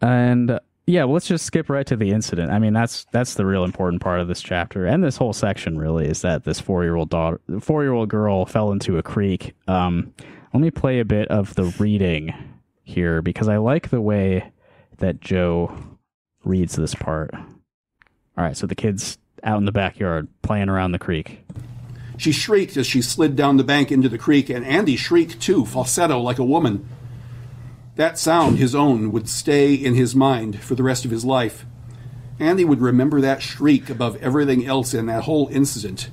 And uh, yeah, well, let's just skip right to the incident. I mean, that's that's the real important part of this chapter and this whole section. Really, is that this four year old daughter, four year old girl, fell into a creek. Um, let me play a bit of the reading here because I like the way that Joe reads this part. All right, so the kids out in the backyard playing around the creek. She shrieked as she slid down the bank into the creek, and Andy shrieked too, falsetto like a woman. That sound, his own, would stay in his mind for the rest of his life. Andy would remember that shriek above everything else in that whole incident.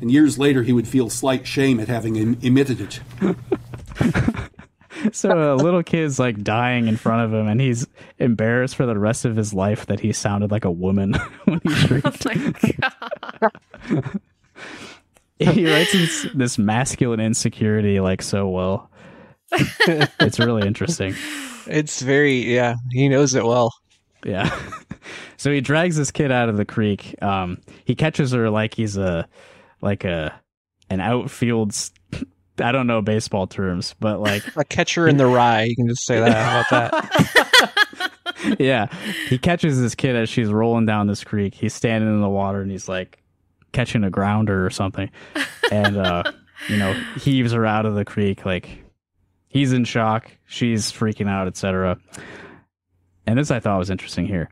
And years later, he would feel slight shame at having em- emitted it. so a little kid's like dying in front of him, and he's embarrassed for the rest of his life that he sounded like a woman when he shrieked. Oh my god. he writes this, this masculine insecurity like so well. It's really interesting. It's very yeah. He knows it well. Yeah. so he drags this kid out of the creek. Um, he catches her like he's a like a an outfield. I don't know baseball terms, but like A catcher in the rye. You can just say that. How about that? yeah, he catches this kid as she's rolling down this creek. He's standing in the water and he's like catching a grounder or something, and uh, you know heaves her out of the creek. Like he's in shock, she's freaking out, etc. And this I thought was interesting here.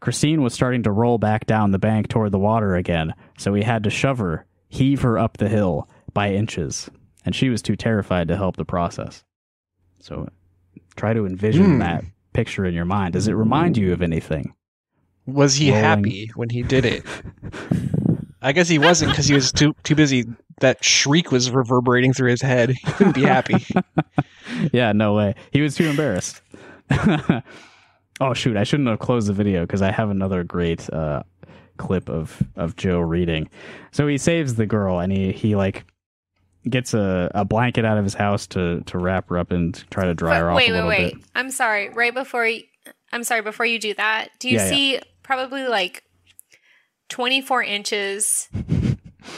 Christine was starting to roll back down the bank toward the water again, so he had to shove her, heave her up the hill by inches, and she was too terrified to help the process. So try to envision Hmm. that picture in your mind. Does it remind you of anything? Was he Rolling. happy when he did it? I guess he wasn't because he was too too busy. That shriek was reverberating through his head. He couldn't be happy. yeah, no way. He was too embarrassed. oh shoot, I shouldn't have closed the video because I have another great uh, clip of of Joe reading. So he saves the girl and he he like gets a, a blanket out of his house to to wrap her up and try to dry her off wait, a wait, little wait. bit. I'm sorry. Right before you, I'm sorry. Before you do that, do you Yeah, yeah. see probably like 24 inches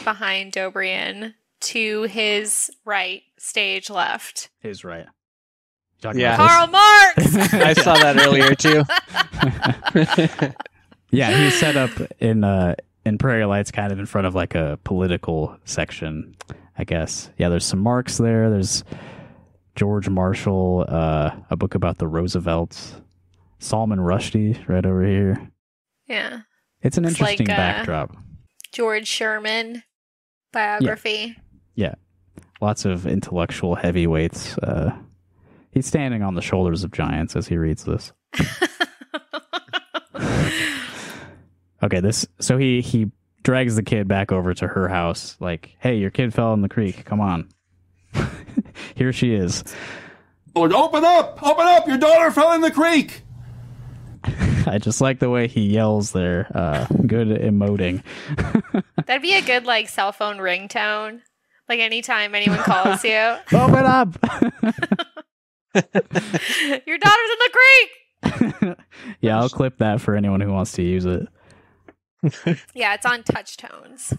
behind Doughbrain to his right, stage left? His right. Talking Yeah. about Karl Marx. I saw that earlier too. Yeah, he's set up in uh in Prairie Lights, kind of in front of like a political section, I guess. Yeah, there's some Marx there. There's George Marshall, uh, a book about the Roosevelts. Salman Rushdie, right over here. yeah, It's an It's like, interesting uh, backdrop. George Sherman biography. Yeah. Lots of intellectual heavyweights. Uh, he's standing on the shoulders of giants as he reads this. Okay, this so he he drags the kid back over to her house like, "Hey, your kid fell in the creek. Come on." Here she is. Open up! Open up! Your daughter fell in the creek! I just like the way he yells there. Uh, good emoting. That'd be a good like cell phone ringtone. Like anytime anyone calls you, Open up. your daughter's in the creek. yeah, I'll clip that for anyone who wants to use it. Yeah, it's on touch tones.